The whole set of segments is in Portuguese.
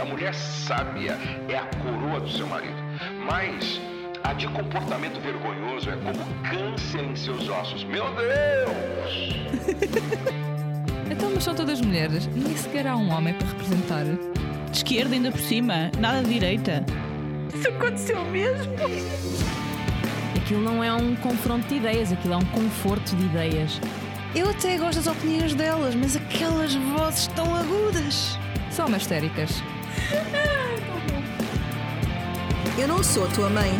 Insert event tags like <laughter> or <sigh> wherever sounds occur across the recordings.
A mulher sábia é a coroa do seu marido. Mas a de comportamento vergonhoso é como câncer em seus ossos. Meu Deus! <laughs> Então, mas são todas mulheres. Nem sequer há um homem para representar. De esquerda ainda por cima, nada de direita. Isso aconteceu mesmo? Aquilo não é um confronto de ideias, aquilo é um conforto de ideias. Eu até gosto das opiniões delas, mas aquelas vozes tão agudas. São umas histéricas. Eu não sou a tua mãe.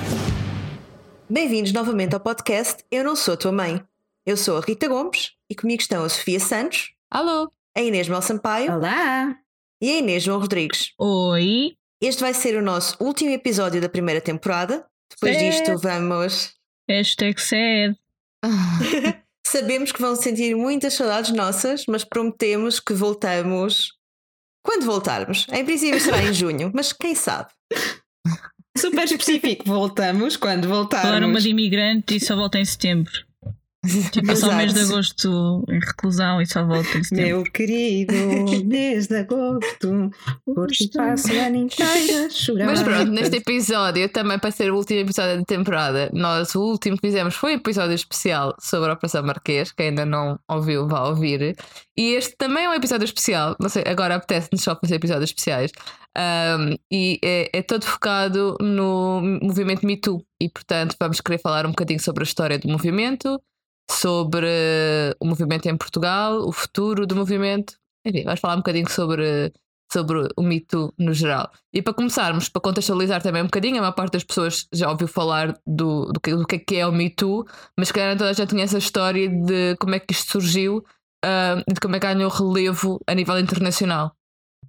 Bem-vindos novamente ao podcast Eu Não Sou a Tua Mãe. Eu sou a Rita Gomes e comigo estão a Sofia Santos, Alô? a Inês Mel Sampaio Olá! e a Inês João Rodrigues. Oi. Este vai ser o nosso último episódio da primeira temporada. Depois Certo. disto, vamos. Hashtag sad. <laughs> Sabemos que vão sentir muitas saudades nossas, mas prometemos que voltamos quando voltarmos. Em princípio será em junho, mas quem sabe? Super específico, voltamos quando voltarmos. Falaram uma de imigrante e só volta em setembro. Tipo, passar o mês de agosto em reclusão e só volta em. Meu querido, desde agosto, porque passo o ano a chorar. Mas pronto, neste episódio, também para ser o último episódio da temporada, nós o último que fizemos foi um episódio especial sobre a Operação Marquês, que ainda não ouviu, vá ouvir. E este também é um episódio especial, não sei, agora apetece-nos só fazer episódios especiais. Um, e é, é todo focado no movimento Me Too. E portanto, vamos querer falar um bocadinho sobre a história do movimento, sobre o movimento em Portugal, o futuro do movimento. Enfim, vamos falar um bocadinho sobre sobre o Me Too no geral. E para começarmos, para contextualizar também um bocadinho, a maior parte das pessoas já ouviu falar do, do, que, do que é que é o Me Too, mas calhar toda a gente conhece a história de como é que isto surgiu ah, e de como é que ganhou relevo a nível internacional.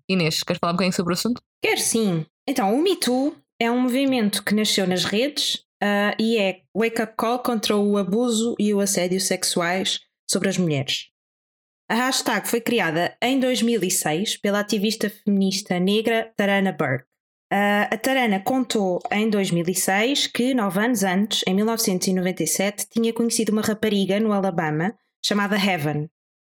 Inês, queres falar um bocadinho sobre o assunto? Quero sim. Então, o Me Too é um movimento que nasceu nas redes ah, e é wake-up call contra o abuso e o assédio sexuais sobre as mulheres. A hashtag foi criada em 2006 pela ativista feminista negra Tarana Burke. Ah, a Tarana contou em 2006 que, nove anos antes, em 1997, tinha conhecido uma rapariga no Alabama chamada Heaven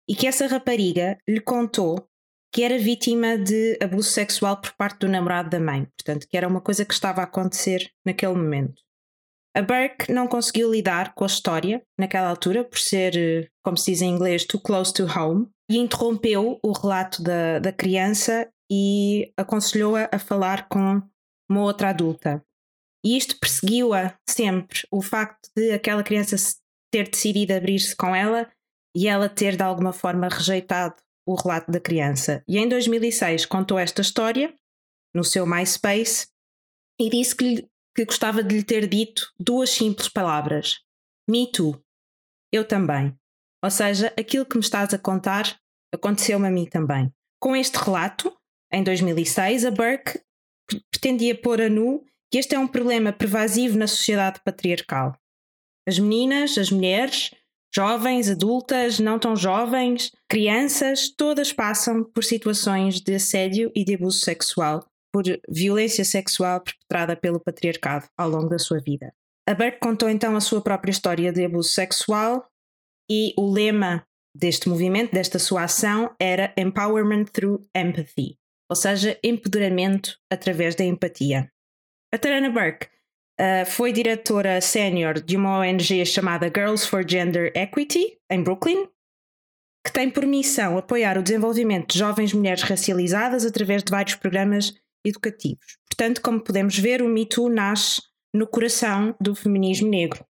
e que essa rapariga lhe contou que era vítima de abuso sexual por parte do namorado da mãe, portanto, que era uma coisa que estava a acontecer naquele momento. A Burke não conseguiu lidar com a história naquela altura, por ser, eh, como se diz em inglês, too close to home, e interrompeu o relato da, da criança e aconselhou-a a falar com uma outra adulta. E isto perseguiu-a sempre, o facto de aquela criança ter decidido abrir-se com ela e ela ter de alguma forma rejeitado o relato da criança. E em 2006 contou esta história no seu MySpace e disse que, lhe- que gostava de lhe ter dito duas simples palavras: Me too. Eu também. Ou seja, aquilo que me estás a contar aconteceu-me a mim também. Com este relato, em 2006, a Burke pre- pretendia pôr a nu que este é um problema pervasivo na sociedade patriarcal. As meninas, as mulheres, jovens, adultas, não tão jovens, crianças, todas passam por situações de assédio e de abuso sexual, por violência sexual perpetrada pelo patriarcado ao longo da sua vida. A Burke contou então a sua própria história de abuso sexual e o lema deste movimento, desta sua ação, era Empowerment through Empathy, ou seja, empoderamento através da empatia. A Tarana Burke Uh, foi diretora sénior de uma ONG chamada Girls for Gender Equity, em Brooklyn, que tem por missão apoiar o desenvolvimento de jovens mulheres racializadas através de vários programas educativos. Portanto, como podemos ver, o Me Too nasce no coração do feminismo negro.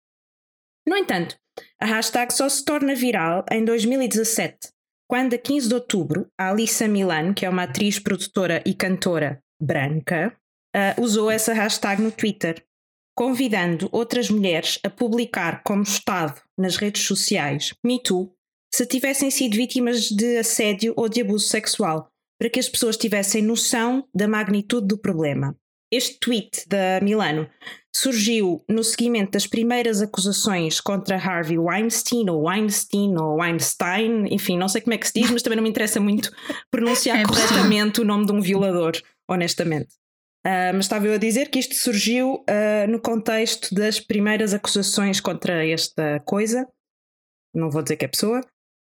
No entanto, a hashtag só se torna viral em 2017, quando, a 15 de outubro, a Alissa Milan, que é uma atriz, produtora e cantora branca, uh, usou essa hashtag no Twitter convidando outras mulheres a publicar como Estado nas redes sociais Me Too se tivessem sido vítimas de assédio ou de abuso sexual, para que as pessoas tivessem noção da magnitude do problema. Este tweet da Milano surgiu no seguimento das primeiras acusações contra Harvey Weinstein, ou Weinstein, ou Weinstein, enfim, não sei como é que se diz, mas também não me interessa muito <laughs> pronunciar É corretamente o nome de um violador, honestamente. Ah, mas estava eu a dizer que isto surgiu ah, no contexto das primeiras acusações contra esta coisa. Não vou dizer que é pessoa.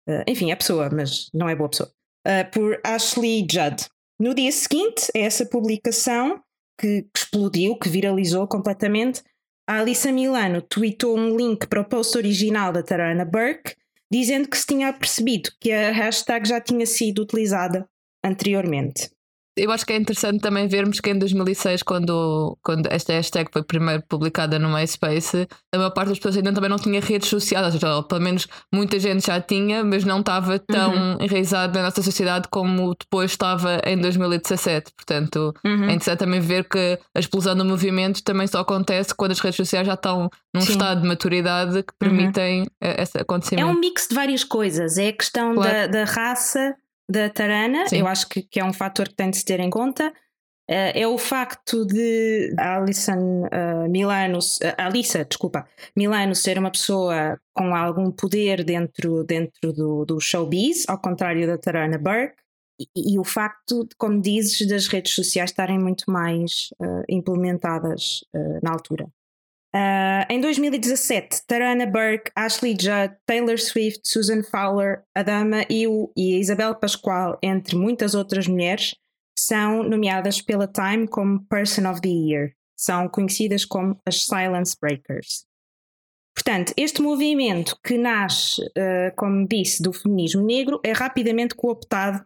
Ah, enfim, é pessoa, mas não é boa pessoa. Ah, por Ashley Judd. No dia seguinte a essa publicação, que, que explodiu, que viralizou completamente, a Alissa Milano tweetou um link para o post original da Tarana Burke, dizendo que se tinha percebido que a hashtag já tinha sido utilizada anteriormente. Eu acho que é interessante também vermos que em 2006, quando, quando esta hashtag foi primeiro publicada no MySpace, a maior parte das pessoas ainda também não tinha redes sociais, ou seja, pelo menos muita gente já tinha, mas não estava tão Uhum. enraizada na nossa sociedade como depois estava em 2017. Portanto, Uhum. é interessante também ver que a explosão do movimento também só acontece quando as redes sociais já estão num Sim. Uhum. estado de maturidade que permitem eh, esse É acontecimento. um mix de várias coisas. É a questão Claro. da, da raça da tarana, Sim. eu acho que, que é um fator que tem de se ter em conta. Eh, é o facto de a Alison eh, Milano, eh, Alissa, desculpa, Milano ser uma pessoa com algum poder dentro, dentro do, do showbiz, ao contrário da Tarana Burke. E, e o facto, como dizes, das redes sociais estarem muito mais implementadas na altura. Uh, em 2017, Tarana Burke, Ashley Judd, Taylor Swift, Susan Fowler, Adama Iu e Isabel Pascoal, entre muitas outras mulheres, são nomeadas pela Time como Person of the Year. São conhecidas como as Silence Breakers. Portanto, este movimento que nasce, uh, como disse, do feminismo negro é rapidamente cooptado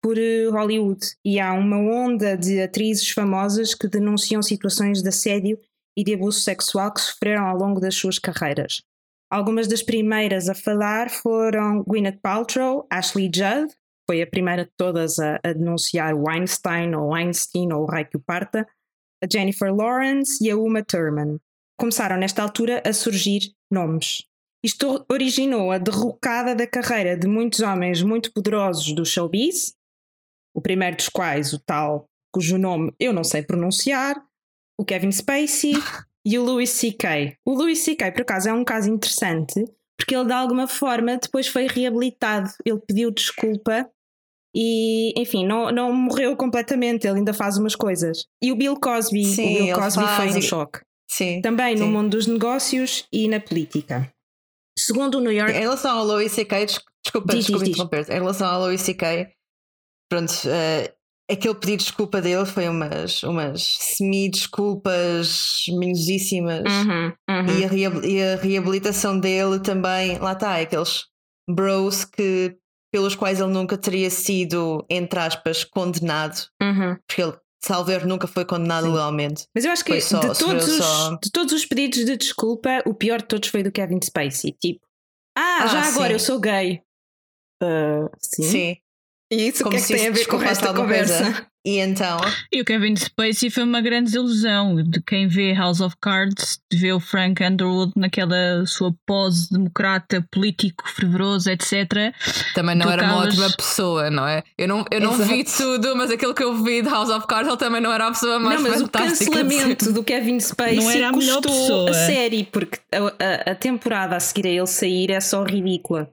por uh, Hollywood e há uma onda de atrizes famosas que denunciam situações de assédio e de abuso sexual que sofreram ao longo das suas carreiras. Algumas das primeiras a falar foram Gwyneth Paltrow, Ashley Judd, foi a primeira de todas a, a denunciar Weinstein ou Weinstein ou o rei que o parta, a Jennifer Lawrence e a Uma Thurman. Começaram nesta altura a surgir nomes. Isto originou a derrocada da carreira de muitos homens muito poderosos do showbiz, o primeiro dos quais o tal cujo nome eu não sei pronunciar, o Kevin Spacey <laughs> e o Louis C.K. O Louis C.K. por acaso é um caso interessante porque ele de alguma forma depois foi reabilitado. Ele pediu desculpa e, enfim, não, não morreu completamente. Ele ainda faz umas coisas. E o Bill Cosby, Sim, o Bill Cosby faz foi um choque. Sim. Também no sim. mundo dos negócios e na política. Segundo o New York Em relação ao Louis C.K., des- desculpa, Diz, desculpa diz, interromper Em relação ao Louis C.K., pronto, eh, aquele pedido de desculpa dele foi umas, umas semi-desculpas minusíssimas. Uhum, uhum. E, a e a reabilitação dele também, lá está, aqueles bros que, pelos quais ele nunca teria sido, entre aspas, condenado, Uhum. porque ele, salvo erro, nunca foi condenado Sim. legalmente. Mas eu acho que só- de, todos os, só- de todos os pedidos de desculpa, o pior de todos foi do Kevin Spacey. Tipo, ah, Ah, já agora sim. eu sou gay. Ah, sim. Sim. E isso o Como que é que se tem a ver com esta conversa? coisa. E então, E o Kevin Spacey foi uma grande desilusão de quem vê House of Cards, de ver o Frank Underwood naquela sua pose democrata, político, fervoroso, etc. Também não Tu era uma ótima pessoa, não é? Eu não, eu não vi tudo, mas aquilo que eu vi de House of Cards, ele também não era a pessoa mais Não, mas o fantástica. de cancelamento do Kevin Spacey Não era a custou pessoa. a série, porque a, a- a temporada a seguir a ele sair é só ridícula.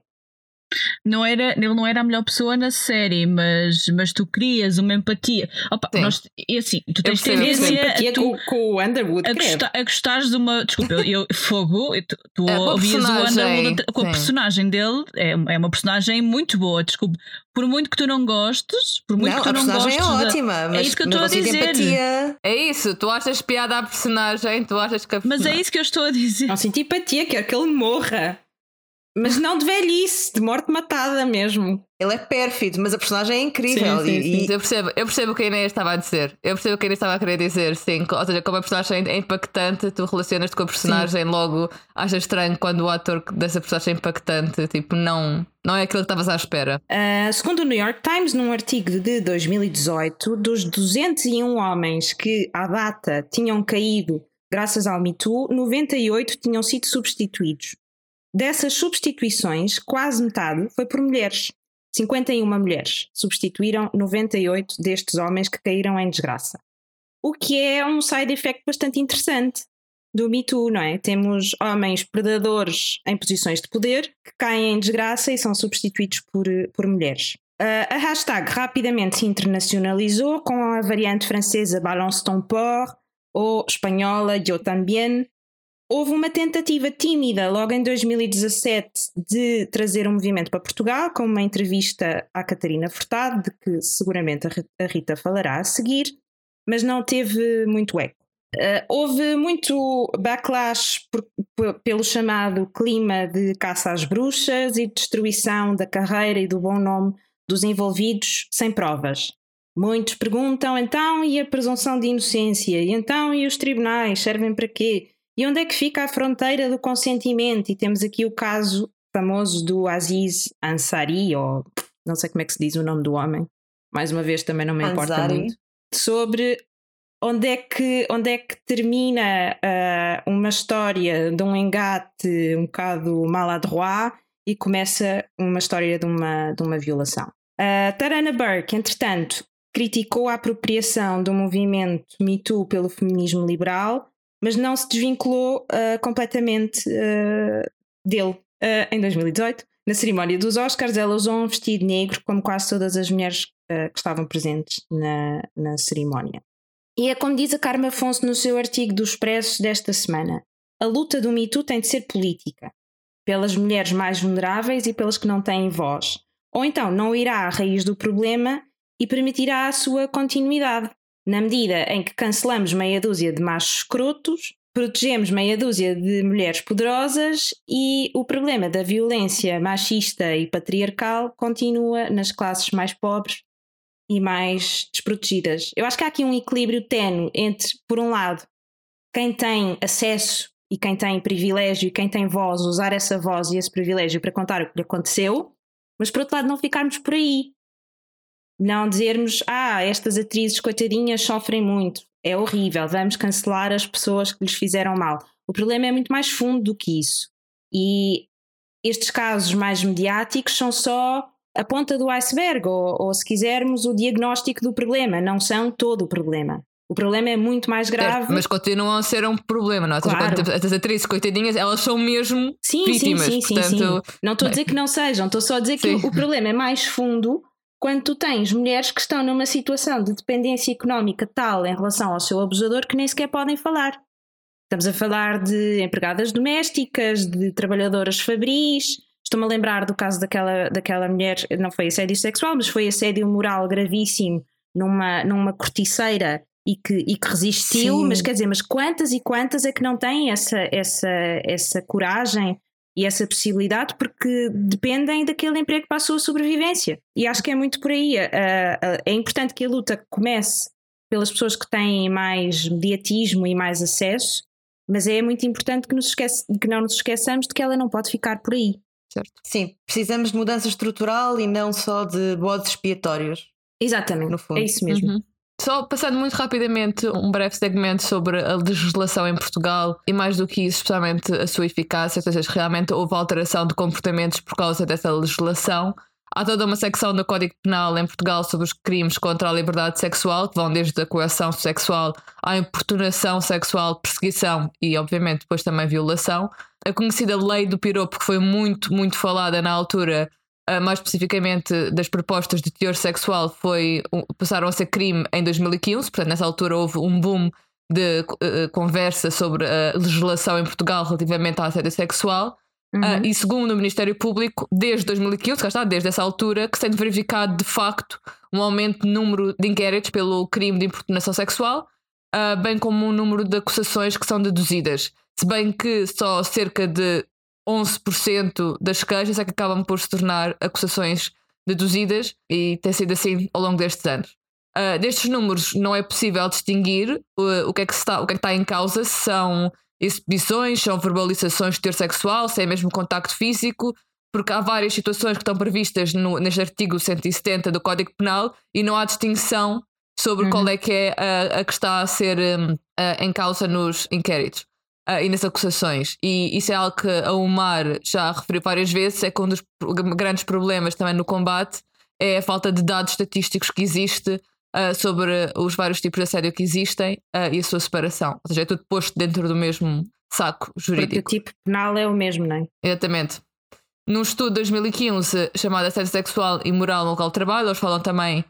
Não era, ele não era a melhor pessoa na série, mas, mas tu crias uma empatia. Opa, Sim. nós, e assim, tu tens tendência empatia a, tu, com, com o Underwood, a, gostar, a gostares de uma. Desculpa, eu, eu- fogo, tu, tu É, a ouvias o personagem, Underwood com a sim. personagem dele, é, é uma personagem muito boa, desculpa. Por muito que tu não gostes, por muito não, que tu a não personagem gostes. é da- ótima, mas isso que eu estou a dizer. empatia. É isso, tu achas piada à personagem, tu achas que a Mas é personagem- isso que eu estou a dizer. Não sinto empatia, quero que ele morra. Mas não de velhice, de morte matada mesmo. Ele é pérfido, mas a personagem é incrível. Sim, sim, sim. e- Eu percebo, eu percebo o que a Inês estava a dizer. Eu percebo o que a Inês estava a querer dizer, sim. Ou seja, como a personagem é impactante, tu relacionas-te com a personagem, logo achas estranho quando o ator dessa personagem é impactante, tipo, não, não é aquilo que estavas à espera. Uh, segundo o New York Times, num artigo de 2018, dos 201 homens que à data tinham caído graças ao Me Too, 98 tinham sido substituídos. Dessas substituições, quase metade foi por mulheres. 51 mulheres substituíram 98 destes homens que caíram em desgraça. O que é um side effect bastante interessante do Me Too, não é? Temos homens predadores em posições de poder que caem em desgraça e são substituídos por, por mulheres. Uh, a hashtag rapidamente se internacionalizou com a variante francesa Balance ton port ou espanhola Yo tambien, houve uma tentativa tímida logo em 2017 de trazer um movimento para Portugal, com uma entrevista à Catarina Furtado, de que seguramente a Rita falará a seguir, mas não teve muito eco. Uh, houve muito backlash por, por, pelo chamado clima de caça às bruxas e destruição da carreira e do bom nome dos envolvidos sem provas. Muitos perguntam então e a presunção de inocência? E então e os tribunais servem para quê? E onde é que fica a fronteira do consentimento? E temos aqui o caso famoso do Aziz Ansari, ou não sei como é que se diz o nome do homem, mais uma vez também não me importa Ansari. muito, sobre onde é que, onde é que termina uh, uma história de um engate um bocado maladroit e começa uma história de uma, de uma violação. Uh, Tarana Burke, entretanto, criticou a apropriação do movimento Me Too pelo feminismo liberal mas não se desvinculou uh, completamente uh, dele. Uh, em 2018, na cerimónia dos Oscars, ela usou um vestido negro, como quase todas as mulheres que estavam presentes na, na cerimónia. E é como diz a Carmen Afonso no seu artigo do Expresso desta semana: a luta do Me Too tem de ser política, pelas mulheres mais vulneráveis e pelas que não têm voz. Ou então não irá à raiz do problema e permitirá a sua continuidade na medida em que cancelamos meia dúzia de machos escrotos, protegemos meia dúzia de mulheres poderosas e o problema da violência machista e patriarcal continua nas classes mais pobres e mais desprotegidas. Eu acho que há aqui um equilíbrio tenue entre, por um lado, quem tem acesso e quem tem privilégio e quem tem voz, usar essa voz e esse privilégio para contar o que lhe aconteceu, mas por outro lado, não ficarmos por aí. Não dizermos, ah, estas atrizes coitadinhas sofrem muito, é horrível, vamos cancelar as pessoas que lhes fizeram mal. O problema é muito mais fundo do que isso. E estes casos mais mediáticos são só a ponta do iceberg, ou, ou se quisermos, o diagnóstico do problema, não são todo o problema. O problema é muito mais grave. mas continuam a ser um problema, não é? Claro. As atrizes coitadinhas, elas são mesmo sim, vítimas. Sim, sim, portanto... sim, Não estou a dizer que não sejam, estou só a dizer sim. que o problema é mais fundo quando tu tens mulheres que estão numa situação de dependência económica tal em relação ao seu abusador que nem sequer podem falar. Estamos a falar de empregadas domésticas, de trabalhadoras fabris. Estou-me a lembrar do caso daquela, daquela mulher, não foi assédio sexual, mas foi assédio moral gravíssimo numa, numa corticeira e que, e que resistiu. Sim. Mas quer dizer, mas quantas e quantas é que não têm essa, essa, essa coragem e essa possibilidade porque dependem daquele emprego para a sua sobrevivência. E acho que é muito por aí. É importante que a luta comece pelas pessoas que têm mais mediatismo e mais acesso, mas é muito importante que, nos esquece, que não nos esqueçamos de que ela não pode ficar por aí. Certo. Sim, precisamos de mudança estrutural e não só de bodes expiatórios. Exatamente, no fundo. é isso mesmo. Uhum. Só passando muito rapidamente um breve segmento sobre a legislação em Portugal e mais do que isso, especialmente a sua eficácia, ou seja, realmente houve alteração de comportamentos por causa dessa legislação. Há toda uma secção do Código Penal em Portugal sobre os crimes contra a liberdade sexual, que vão desde a coação sexual à importunação sexual, perseguição e, obviamente, depois também violação. A conhecida lei do piropo, que foi muito, muito falada na altura, mais especificamente das propostas de teor sexual, foi, passaram a ser crime em 2015, portanto, nessa altura houve um boom de uh, conversa sobre a legislação em Portugal relativamente à assédio sexual. Uhum. Uh, e segundo o Ministério Público, desde 2015, cá está, desde essa altura, que se tem verificado de facto um aumento no número de inquéritos pelo crime de importunação sexual, bem como um número de acusações que são deduzidas. Se bem que só cerca de 11% das queixas é que acabam por se tornar acusações deduzidas e tem sido assim ao longo destes anos. Uh, destes números não é possível distinguir uh, o, que é que está, o que é que está em causa, se são exibições, são verbalizações de ter sexual, se é mesmo contacto físico, porque há várias situações que estão previstas no, neste artigo 170 do Código Penal e não há distinção sobre uhum. qual é que é a, a que está a ser um, em causa nos inquéritos uh, e nas acusações. E isso é algo que a Umar já referiu várias vezes, é que um dos grandes problemas também no combate é a falta de dados estatísticos que existe uh, sobre os vários tipos de assédio que existem uh, e a sua separação. Ou seja, é tudo posto dentro do mesmo saco jurídico. Porque o tipo penal é o mesmo, não é? Exatamente. Num estudo de 2015 chamado Assédio Sexual e Moral no Local de Trabalho, eles falam também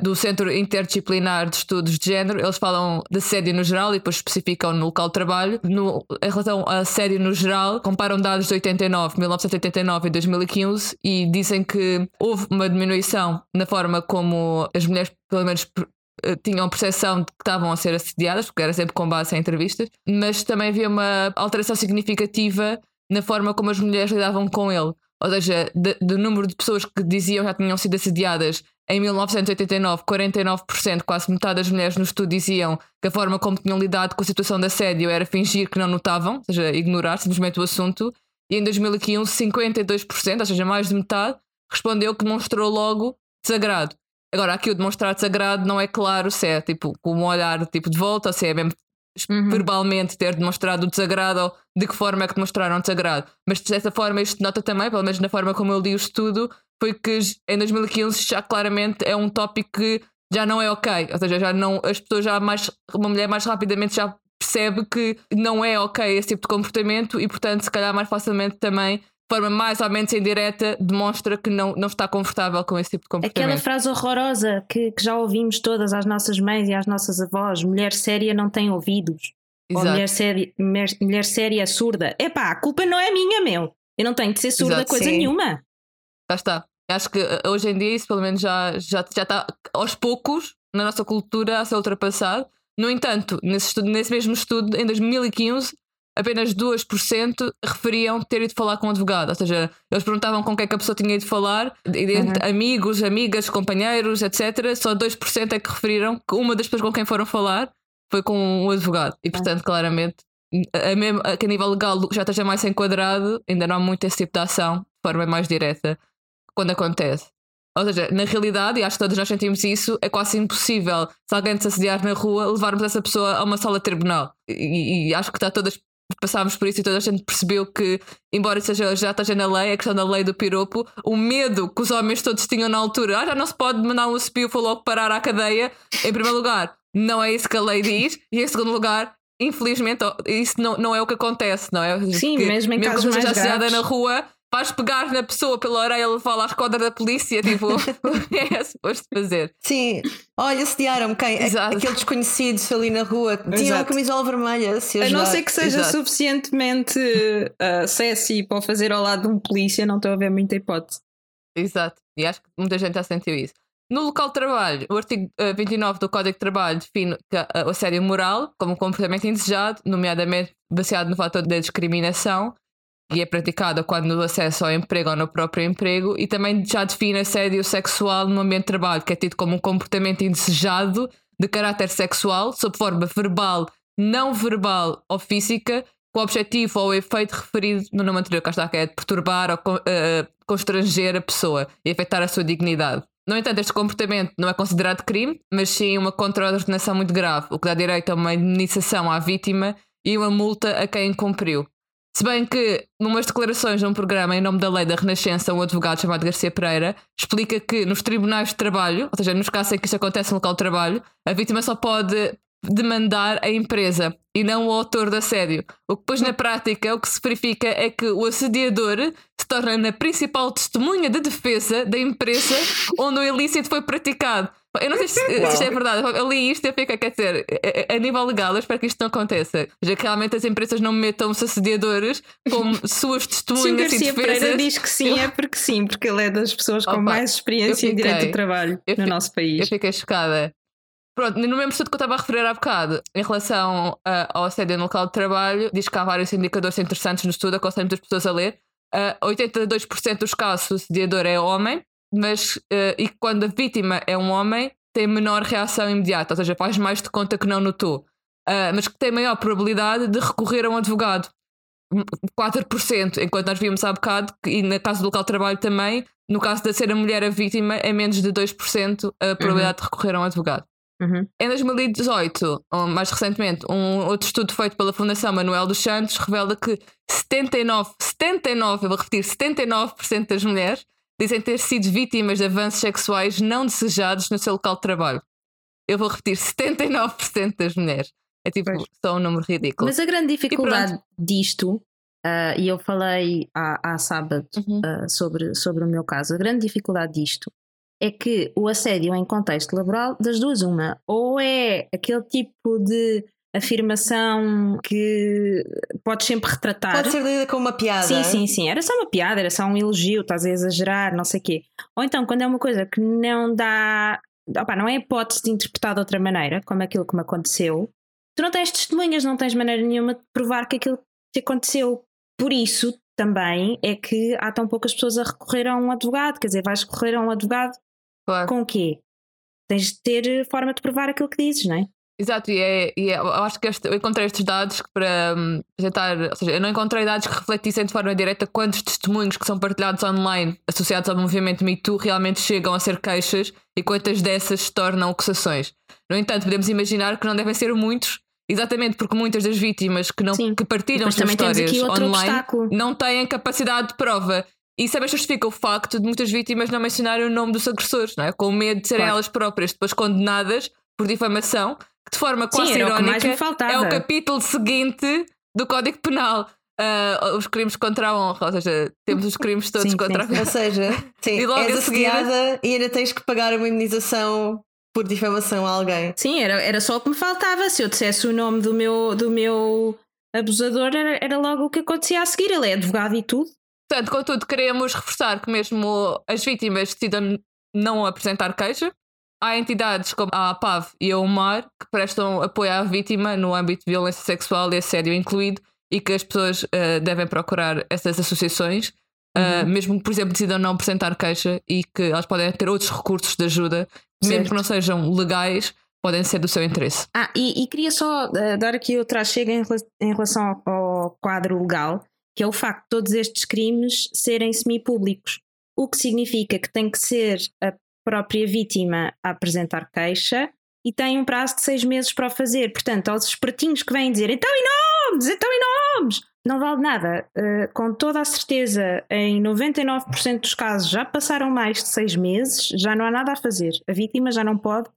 do Centro Interdisciplinar de Estudos de Género, eles falam de assédio no geral e depois especificam no local de trabalho. No, em relação a assédio no geral, comparam dados de 89, 1989 e 2015 e dizem que houve uma diminuição na forma como as mulheres, pelo menos eh, tinham percepção de que estavam a ser assediadas, porque era sempre com base em entrevistas, mas também havia uma alteração significativa na forma como as mulheres lidavam com ele. Ou seja, do número de pessoas que diziam já tinham sido assediadas em 1989, 49%, quase metade das mulheres no estudo diziam que a forma como tinham lidado com a situação de assédio era fingir que não notavam, ou seja, ignorar simplesmente o assunto. E em 2015, 52%, ou seja, mais de metade, respondeu que demonstrou logo desagrado. Agora, aqui o demonstrar desagrado não é claro se é tipo com um olhar tipo de volta, ou se é mesmo uhum. verbalmente ter demonstrado o desagrado ou de que forma é que demonstraram desagrado. Mas de certa forma isto nota também, pelo menos na forma como eu li o estudo, foi que em 2015 já claramente é um tópico que já não é ok. Ou seja, já não, as pessoas já mais, uma mulher mais rapidamente já percebe que não é ok esse tipo de comportamento e portanto se calhar mais facilmente também forma mais ou menos indireta, demonstra que não, não está confortável com esse tipo de comportamento. Aquela frase horrorosa que, que já ouvimos todas às nossas mães e às nossas avós: mulher séria não tem ouvidos. Exato. Ou mulher séria, mulher, mulher séria é surda. Epá, a culpa não é minha, meu. Eu não tenho de ser surda Exato, coisa sim. nenhuma. Já está. Acho que eh, hoje em dia isso pelo menos já, já, já está aos poucos na nossa cultura a ser ultrapassado. No entanto, nesse, estudo, nesse mesmo estudo, em 2015, apenas 2% referiam ter ido falar com um advogado. Ou seja, eles perguntavam com quem é que a pessoa tinha ido falar, uhum. amigos, amigas, companheiros, etc. Só 2% é que referiram que uma das pessoas com quem foram falar foi com um advogado. E portanto, uhum. claramente, a mesmo, a que a nível legal já esteja mais enquadrado, ainda não há muito esse tipo de ação de forma mais direta quando acontece. Ou seja, na realidade, e acho que todos nós sentimos isso, é quase impossível, se alguém te assediar na rua, levarmos essa pessoa a uma sala de tribunal. E, e acho que está todas passámos por isso e toda a gente percebeu que, embora seja, já esteja na lei, a questão da lei do piropo, o medo que os homens todos tinham na altura, ah, já não se pode mandar um espio foi logo parar à cadeia, em primeiro lugar, não é isso que a lei diz, e em segundo lugar, infelizmente, isso não, não é o que acontece, não é? Sim, Porque, mesmo em casos mais graves. na rua, vais pegar na pessoa pela orelha e levá-la à esquadra da polícia, tipo, <laughs> é suposto fazer. Sim, olha, sediaram-me quem? Exato. Aquele desconhecido ali na rua, tinha uma camisola vermelha. Se a não ser que seja Exato. suficientemente uh, sexy para fazer ao lado de um polícia, não estou a ver muita hipótese. Exato, e acho que muita gente já sentiu isso. No local de trabalho, o artigo 29 do Código de Trabalho define o assédio moral como comportamento indesejado, nomeadamente baseado no fator da discriminação, e é praticada quando no acesso ao emprego ou no próprio emprego, e também já define assédio sexual no ambiente de trabalho, que é tido como um comportamento indesejado de caráter sexual, sob forma verbal, não verbal ou física, com o objetivo ou o efeito referido no nome anterior, que está, que é de perturbar ou uh, constranger a pessoa e afetar a sua dignidade. No entanto, este comportamento não é considerado crime, mas sim uma contraordenação muito grave, o que dá direito a uma indenização à vítima e uma multa a quem cumpriu. Se bem que, numas declarações num programa em nome da lei da Renascença, um advogado chamado Garcia Pereira explica que nos tribunais de trabalho, ou seja, nos casos em que isto acontece no local de trabalho, a vítima só pode demandar a empresa e não o autor do assédio. O que depois na prática o que se verifica é que o assediador se torna a principal testemunha de defesa da empresa onde o ilícito foi praticado. Eu não sei se, se isto é verdade. Eu li isto e eu fico, quer dizer, a, a, nível legal, eu espero que isto não aconteça. Já que realmente as empresas não metam os assediadores como <laughs> suas testemunhas Garcia e defesas. Pereira diz que sim, eu... é porque sim, porque ele é das pessoas com Opa, mais experiência fiquei, em direito do trabalho no nosso país. Eu fiquei chocada. Pronto, no mesmo estudo que eu estava a referir há bocado, em relação uh, ao assédio no local de trabalho, diz que há vários indicadores interessantes no estudo, aconselho muitas pessoas a ler. Uh, 82% dos casos o assediador é homem, mas uh, e quando a vítima é um homem, tem menor reação imediata, ou seja, faz mais de conta que não notou, uh, mas que tem maior probabilidade de recorrer a um advogado. 4%, enquanto nós vimos há bocado, e na caso do local de trabalho também, no caso de ser a mulher a vítima, é menos de 2% a probabilidade uhum. de recorrer a um advogado. Uhum. Em 2018, mais recentemente, um outro estudo feito pela Fundação Manuel dos Santos revela que 79, 79, eu vou repetir, 79% das mulheres dizem ter sido vítimas de avanços sexuais não desejados no seu local de trabalho. Eu vou repetir: 79% das mulheres. É tipo pois. só um número ridículo. Mas a grande dificuldade disto, uh, e eu falei há, há sábado uhum. uh, sobre, sobre o meu caso, a grande dificuldade disto é que o assédio em contexto laboral, das duas, uma, ou é aquele tipo de afirmação que podes sempre retratar. Pode ser lida como uma piada. Sim, sim, sim. Era só uma piada, era só um elogio, estás a exagerar, não sei o quê. Ou então, quando é uma coisa que não dá. Opa, não é hipótese de interpretar de outra maneira, como aquilo que me aconteceu, tu não tens testemunhas, não tens maneira nenhuma de provar que aquilo te aconteceu. Por isso, também é que há tão poucas pessoas a recorrer a um advogado. Quer dizer, vais recorrer a um advogado Claro. com o quê? Tens de ter forma de provar aquilo que dizes, não é? Exato, e, é, e é- eu acho que este- eu encontrei estes dados para hum, apresentar, ou seja, eu não encontrei dados que refletissem de forma direta quantos testemunhos que são partilhados online associados ao movimento Me Too realmente chegam a ser queixas e quantas dessas se tornam acusações. No entanto, podemos imaginar que não devem ser muitos, exatamente porque muitas das vítimas que, não, Sim. que partilham as histórias online obstáculo. não têm capacidade de prova. E isso também justifica o facto de muitas vítimas não mencionarem o nome dos agressores, não é? com medo de serem Claro. elas próprias depois condenadas por difamação, de forma quase Sim, o irónica faltava. é o capítulo seguinte do Código Penal. Ah, os crimes contra a honra, ou seja, temos os crimes todos Sim, contra sim, a Ou seja, sim, <laughs> E logo és a seguir- e ainda tens que pagar uma indenização por difamação a alguém. Sim, era, era só o que me faltava. Se eu dissesse o nome do meu, do meu abusador, era, era logo o que acontecia a seguir. Ele é advogado e tudo. Portanto, contudo, queremos reforçar que mesmo as vítimas decidam não apresentar queixa. Há entidades como a APAV e a UMAR que prestam apoio à vítima no âmbito de violência sexual e assédio incluído e que as pessoas eh, devem procurar essas associações, eh, mesmo que, por exemplo, decidam não apresentar queixa e que elas podem ter outros recursos de ajuda, mesmo Certo. que não sejam legais, podem ser do seu interesse. Ah, e, e queria só eh, dar aqui outra chega em, em relação ao, ao quadro legal, que é o facto de todos estes crimes serem semipúblicos. O que significa que tem que ser a própria vítima a apresentar queixa e tem um prazo de seis meses para o fazer. Portanto, aos espertinhos que vêm dizer então e nomes, então e nomes, não vale nada. Eh, com toda a certeza, em 99% dos casos já passaram mais de seis meses, já não há nada a fazer. A vítima já não pode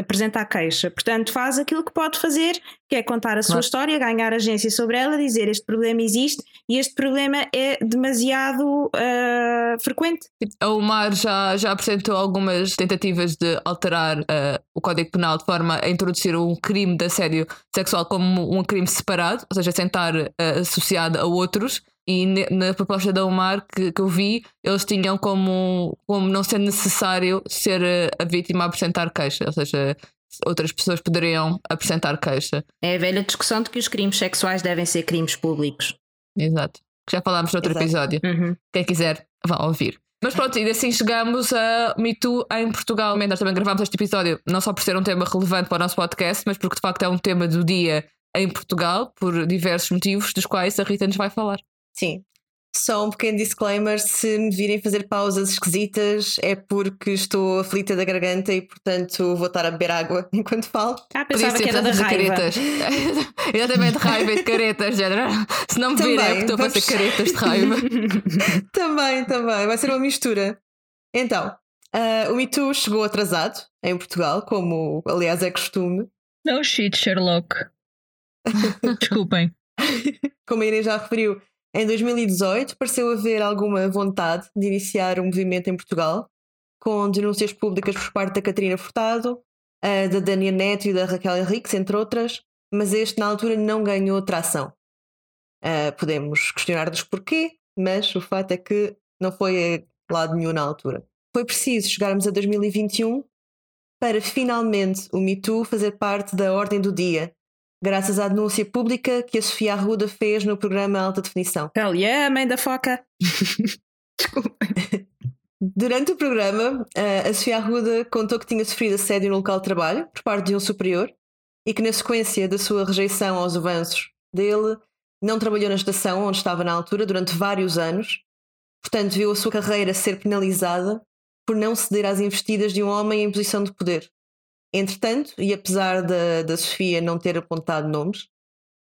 apresenta a queixa. Portanto, faz aquilo que pode fazer, que é contar a sua Claro. história, ganhar agência sobre ela, dizer este problema existe e este problema é demasiado ah, frequente. A UMAR já, já apresentou algumas tentativas de alterar eh, o Código Penal de forma a introduzir um crime de assédio sexual como um crime separado, ou seja, sem estar eh, associado a outros. E na proposta da UMAR que, que eu vi, eles tinham como, como não sendo necessário ser eh, a vítima a apresentar queixa, ou seja, outras pessoas poderiam apresentar queixa. É a velha discussão de que os crimes sexuais devem ser crimes públicos. Exato. Que já falámos noutro Exato. episódio. Uhum. Quem quiser, vá ouvir. Mas pronto, e assim chegamos a Me Too em Portugal. Nós também gravamos este episódio não só por ser um tema relevante para o nosso podcast, mas porque de facto é um tema do dia em Portugal, por diversos motivos, dos quais a Rita nos vai falar. Sim. Só um pequeno disclaimer: se me virem fazer pausas esquisitas é porque estou aflita da garganta e, portanto, vou estar a beber água <laughs> enquanto falo. Ah, pensava ser que era da de raiva. caretas. <laughs> Exatamente, raiva e de caretas, género. Se não me virem, é Também, porque estou a fazer vamos- caretas de raiva. <laughs> também, também. Vai ser uma mistura. Então, ah, o Me Too chegou atrasado em Portugal, como aliás é costume. No shit, Sherlock. Desculpem. Como a Inês já referiu, em 2018 pareceu haver alguma vontade de iniciar um movimento em Portugal, com denúncias públicas por parte da Catarina Furtado, ah, da Dania Neto e da Raquel Henriques, entre outras, mas este na altura não ganhou tração. Ah, podemos questionar-nos porquê, mas o fato é que não foi a lado nenhum na altura. Foi preciso chegarmos a 2021 para finalmente o Me Too fazer parte da ordem do dia, graças à denúncia pública que a Sofia Arruda fez no programa Alta Definição. Hell yeah, mãe da foca. <laughs> Desculpa. Durante o programa, eh, a Sofia Arruda contou que tinha sofrido assédio no local de trabalho por parte de um superior e que, na sequência da sua rejeição aos avanços dele, não trabalhou na estação onde estava na altura durante vários anos. Portanto, viu a sua carreira ser penalizada por não ceder às investidas de um homem em posição de poder. Entretanto, e apesar da, da Sofia não ter apontado nomes,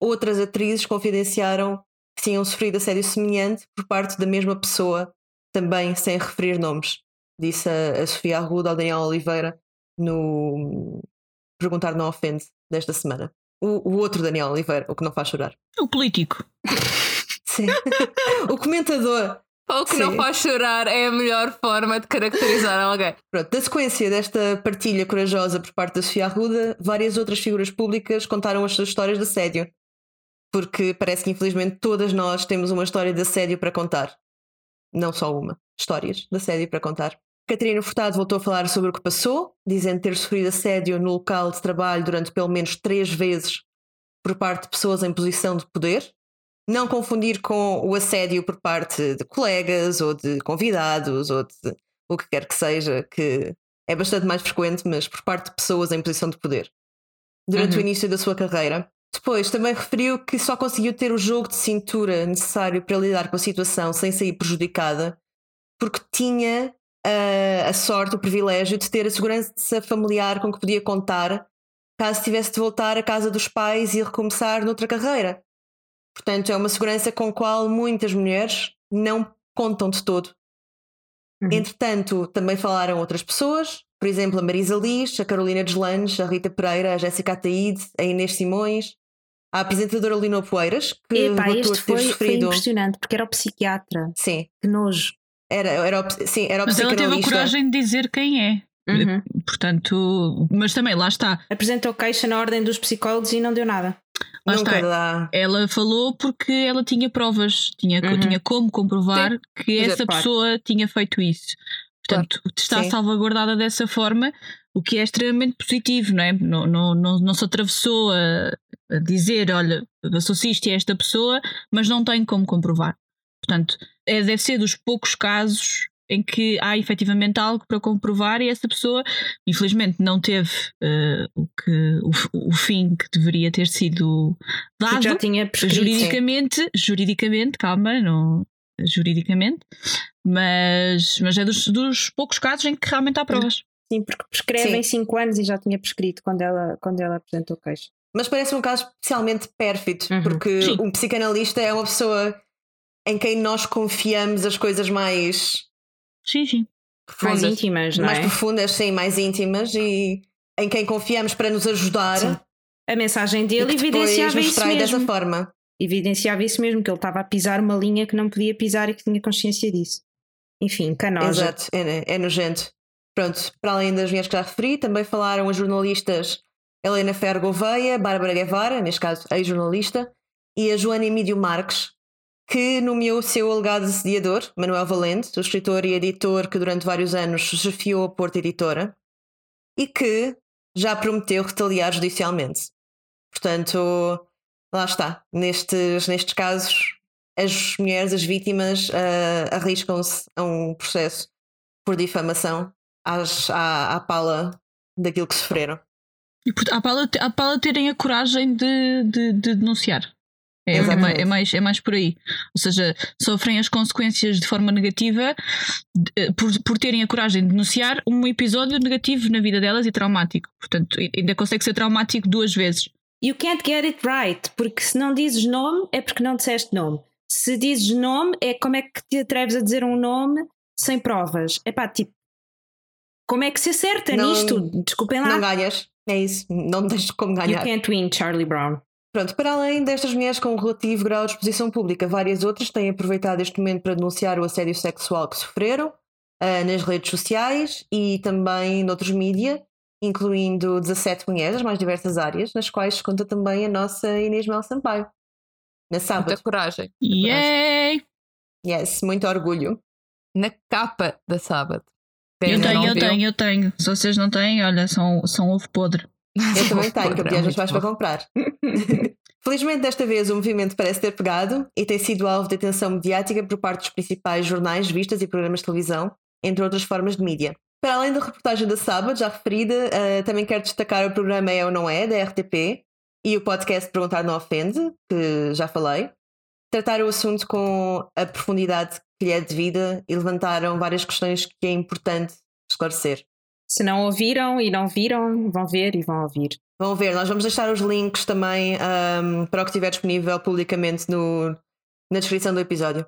outras atrizes confidenciaram que tinham sofrido assédio semelhante por parte da mesma pessoa também sem referir nomes, disse a, a Sofia Arruda ao Daniel Oliveira no Perguntar Não Ofende desta semana. O, o outro Daniel Oliveira, o que não faz chorar. O político. <laughs> Sim. o comentador Ou que não Sim. faz chorar é a melhor forma de caracterizar alguém. Pronto, da sequência desta partilha corajosa por parte da Sofia Arruda, várias outras figuras públicas contaram as suas histórias de assédio. Porque parece que infelizmente todas nós temos uma história de assédio para contar. Não só uma, histórias de assédio para contar. Catarina Furtado voltou a falar sobre o que passou, dizendo ter sofrido assédio no local de trabalho durante pelo menos três vezes por parte de pessoas em posição de poder. Não confundir com o assédio por parte de colegas ou de convidados ou de o que quer que seja, que é bastante mais frequente, mas por parte de pessoas em posição de poder. Durante Uhum. o início da sua carreira. Depois também referiu que só conseguiu ter o jogo de cintura necessário para lidar com a situação sem sair prejudicada, porque tinha ah, a sorte, o privilégio de ter a segurança familiar com que podia contar caso tivesse de voltar à casa dos pais e recomeçar noutra carreira. Portanto, é uma segurança com a qual muitas mulheres não contam de todo. Uhum. Entretanto, também falaram outras pessoas, por exemplo, a Marisa Liz, a Carolina Deslandes, a Rita Pereira, a Jéssica Ataíde, a Inês Simões, a apresentadora Lino Poeiras, que Epá, este ter foi, foi sofrido. impressionante, porque era o psiquiatra. Sim, Que nojo. era, era, o- sim, era o Mas ela teve a coragem de dizer quem é. Uhum. Portanto, mas também lá está. Apresentou queixa na ordem dos psicólogos e não deu nada. Lá Nunca está. dá. Ela falou porque ela tinha provas, tinha, Uhum. tinha como comprovar que dizer, essa claro. pessoa tinha feito isso. Portanto, está Sim. salvaguardada dessa forma, o que é extremamente positivo, não é? Não, não, não, não se atravessou a, a dizer, olha, passou-se isto e esta pessoa, mas não tem como comprovar. Portanto, é, deve ser dos poucos casos em que há efetivamente algo para comprovar e essa pessoa, infelizmente, não teve eh, o, que, o, o fim que deveria ter sido dado já tinha prescrito. juridicamente, juridicamente, calma, não juridicamente, mas, mas é dos, dos poucos casos em que realmente há provas. Sim, porque prescrevem 5 anos e já tinha prescrito quando ela, quando ela apresentou queixa. Mas parece um caso especialmente pérfido, Uhum. porque Sim. um psicanalista é uma pessoa em quem nós confiamos as coisas mais Sim, sim. Mais profundas, íntimas, não mais é? profundas, sim, mais íntimas e em quem confiamos para nos ajudar Sim. A mensagem e dele depois evidenciava isso trai dessa mesmo. forma. Evidenciava isso mesmo, que ele estava a pisar uma linha que não podia pisar e que tinha consciência disso. Enfim, canosa. Exato, é, é nojento. Pronto, para além das mulheres que já referi, também falaram as jornalistas Helena Ferro Gouveia, Bárbara Guevara, neste caso ex-jornalista, e a Joana Emílio Marques, que nomeou o seu alegado assediador, Manuel Valente, o escritor e editor que durante vários anos desafiou a Porta Editora, e que já prometeu retaliar judicialmente. Portanto, lá está. Nestes, nestes casos, as mulheres, as vítimas, ah, arriscam-se a um processo por difamação às, à, à pala daquilo que sofreram. E para, há para terem a coragem de, de, de denunciar. É, é, mais, é, mais, é mais por aí. Ou seja, sofrem as consequências de forma negativa de- por, por terem a coragem de denunciar um episódio negativo na vida delas e traumático. Portanto, ainda consegue ser traumático duas vezes. You can't get it right, porque se não dizes nome é porque não disseste nome. Se dizes nome, é como é que te atreves a dizer um nome sem provas? É pá, tipo, como é que se acerta Não- nisto? Desculpem lá. Não ganhas, é isso. Não tens como you ganhar. can't win, Charlie Brown. Pronto, para além destas mulheres com um relativo grau de exposição pública, várias outras têm aproveitado este momento para denunciar o assédio sexual que sofreram ah, nas redes sociais e também noutros mídia, incluindo 17 mulheres das mais diversas áreas, nas quais se conta também a nossa Inês Mel Sampaio. Na sábado. Muita coragem. Yay! Yes, muito orgulho. Na capa da sábado. Eu tenho, eu viu, tenho, eu tenho. Se vocês não têm, olha, são, são ovo podre. Eu <laughs> também tenho, que Podre, eu é às vezes muito vais para comprar. <laughs> Felizmente, desta vez, o movimento parece ter pegado e tem sido alvo de atenção mediática por parte dos principais jornais, revistas e programas de televisão, entre outras formas de mídia. Para além da reportagem da sábado, já referida, eh, também quero destacar o programa É ou Não É, da RTP, e o podcast Perguntar Não Ofende, que já falei. Trataram o assunto com a profundidade que lhe é devida e levantaram várias questões que é importante esclarecer. Se não ouviram e não viram, vão ver e vão ouvir. Vão ver, nós vamos deixar os links também ahm, para o que estiver disponível publicamente no, na descrição do episódio.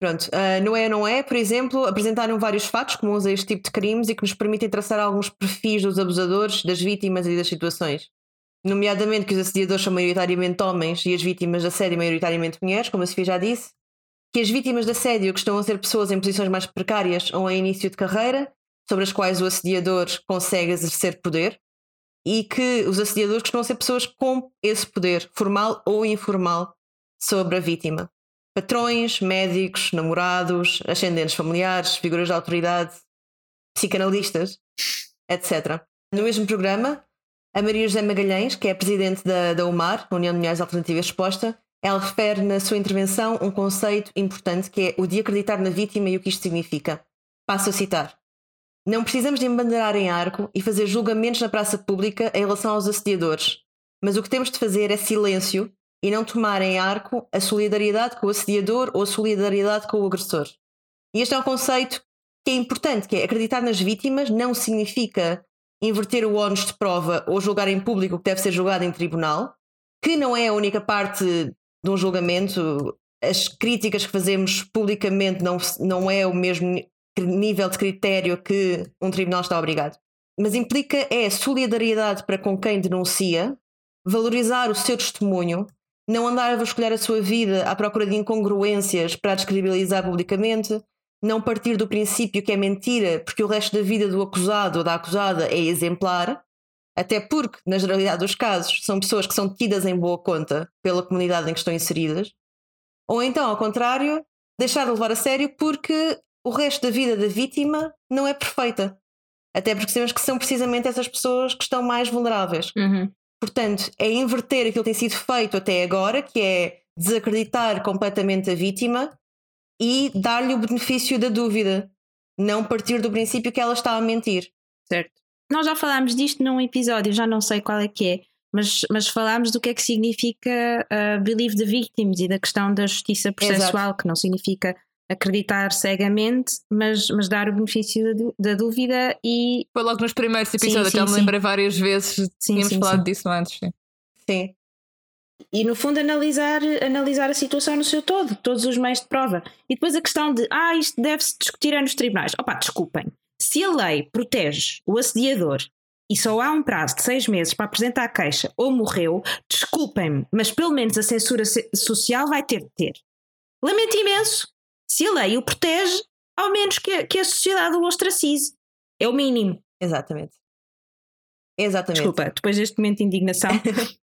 Pronto, ah, no É Não É, por exemplo, apresentaram vários fatos comuns a este tipo de crimes e que nos permitem traçar alguns perfis dos abusadores, das vítimas e das situações. Nomeadamente que os assediadores são maioritariamente homens e as vítimas de assédio maioritariamente mulheres, como a Sofia já disse. que as vítimas de assédio costumam ser pessoas em posições mais precárias ou em início de carreira, sobre as quais o assediador consegue exercer poder, e que os assediadores costumam ser pessoas com esse poder, formal ou informal, sobre a vítima. Patrões, médicos, namorados, ascendentes familiares, figuras de autoridade, psicanalistas, etc. No mesmo programa, a Maria José Magalhães, que é presidente da, da UMAR, União de Mulheres Alternativas Exposta, ela refere na sua intervenção um conceito importante que é o de acreditar na vítima e o que isto significa. Passo a citar. Não precisamos de embandeirar em arco e fazer julgamentos na praça pública em relação aos assediadores, mas o que temos de fazer é silêncio e não tomar em arco a solidariedade com o assediador ou a solidariedade com o agressor. E este é um conceito que é importante, que é acreditar nas vítimas não significa inverter o ónus de prova ou julgar em público o que deve ser julgado em tribunal, que não é a única parte de um julgamento. As críticas que fazemos publicamente não, não é o mesmo nível de critério que um tribunal está obrigado. Mas implica é solidariedade para com quem denuncia, valorizar o seu testemunho, não andar a vasculhar a sua vida à procura de incongruências para a descredibilizar publicamente, não partir do princípio que é mentira porque o resto da vida do acusado ou da acusada é exemplar, até porque, na generalidade dos casos, são pessoas que são tidas em boa conta pela comunidade em que estão inseridas, ou então, ao contrário, deixar de levar a sério porque o resto da vida da vítima não é perfeita. Até porque sabemos que são precisamente essas pessoas que estão mais vulneráveis. Uhum. Portanto, é inverter aquilo que tem sido feito até agora, que é desacreditar completamente a vítima e dar-lhe o benefício da dúvida. Não partir do princípio que ela está a mentir. Certo. Nós já falámos disto num episódio, já não sei qual é que é, mas, mas falámos do que é que significa uh, believe the victims e da questão da justiça processual, Exato. que não significa acreditar cegamente, mas, mas dar o benefício da, da dúvida e. Foi logo nos primeiros episódios, sim, sim, já me lembrei várias vezes, sim, tínhamos falado disso antes. Sim. sim. E no fundo analisar, analisar a situação no seu todo, todos os meios de prova. E depois a questão de, ah, isto deve-se discutir é nos tribunais. Opa, desculpem. Se a lei protege o assediador e só há um prazo de seis meses para apresentar a queixa ou morreu, desculpem-me, mas pelo menos a censura social vai ter de ter. Lamento imenso, se a lei o protege, ao menos que a, que a sociedade o ostracize. É o mínimo. Exatamente. Exatamente. Desculpa, depois deste momento de indignação. <laughs>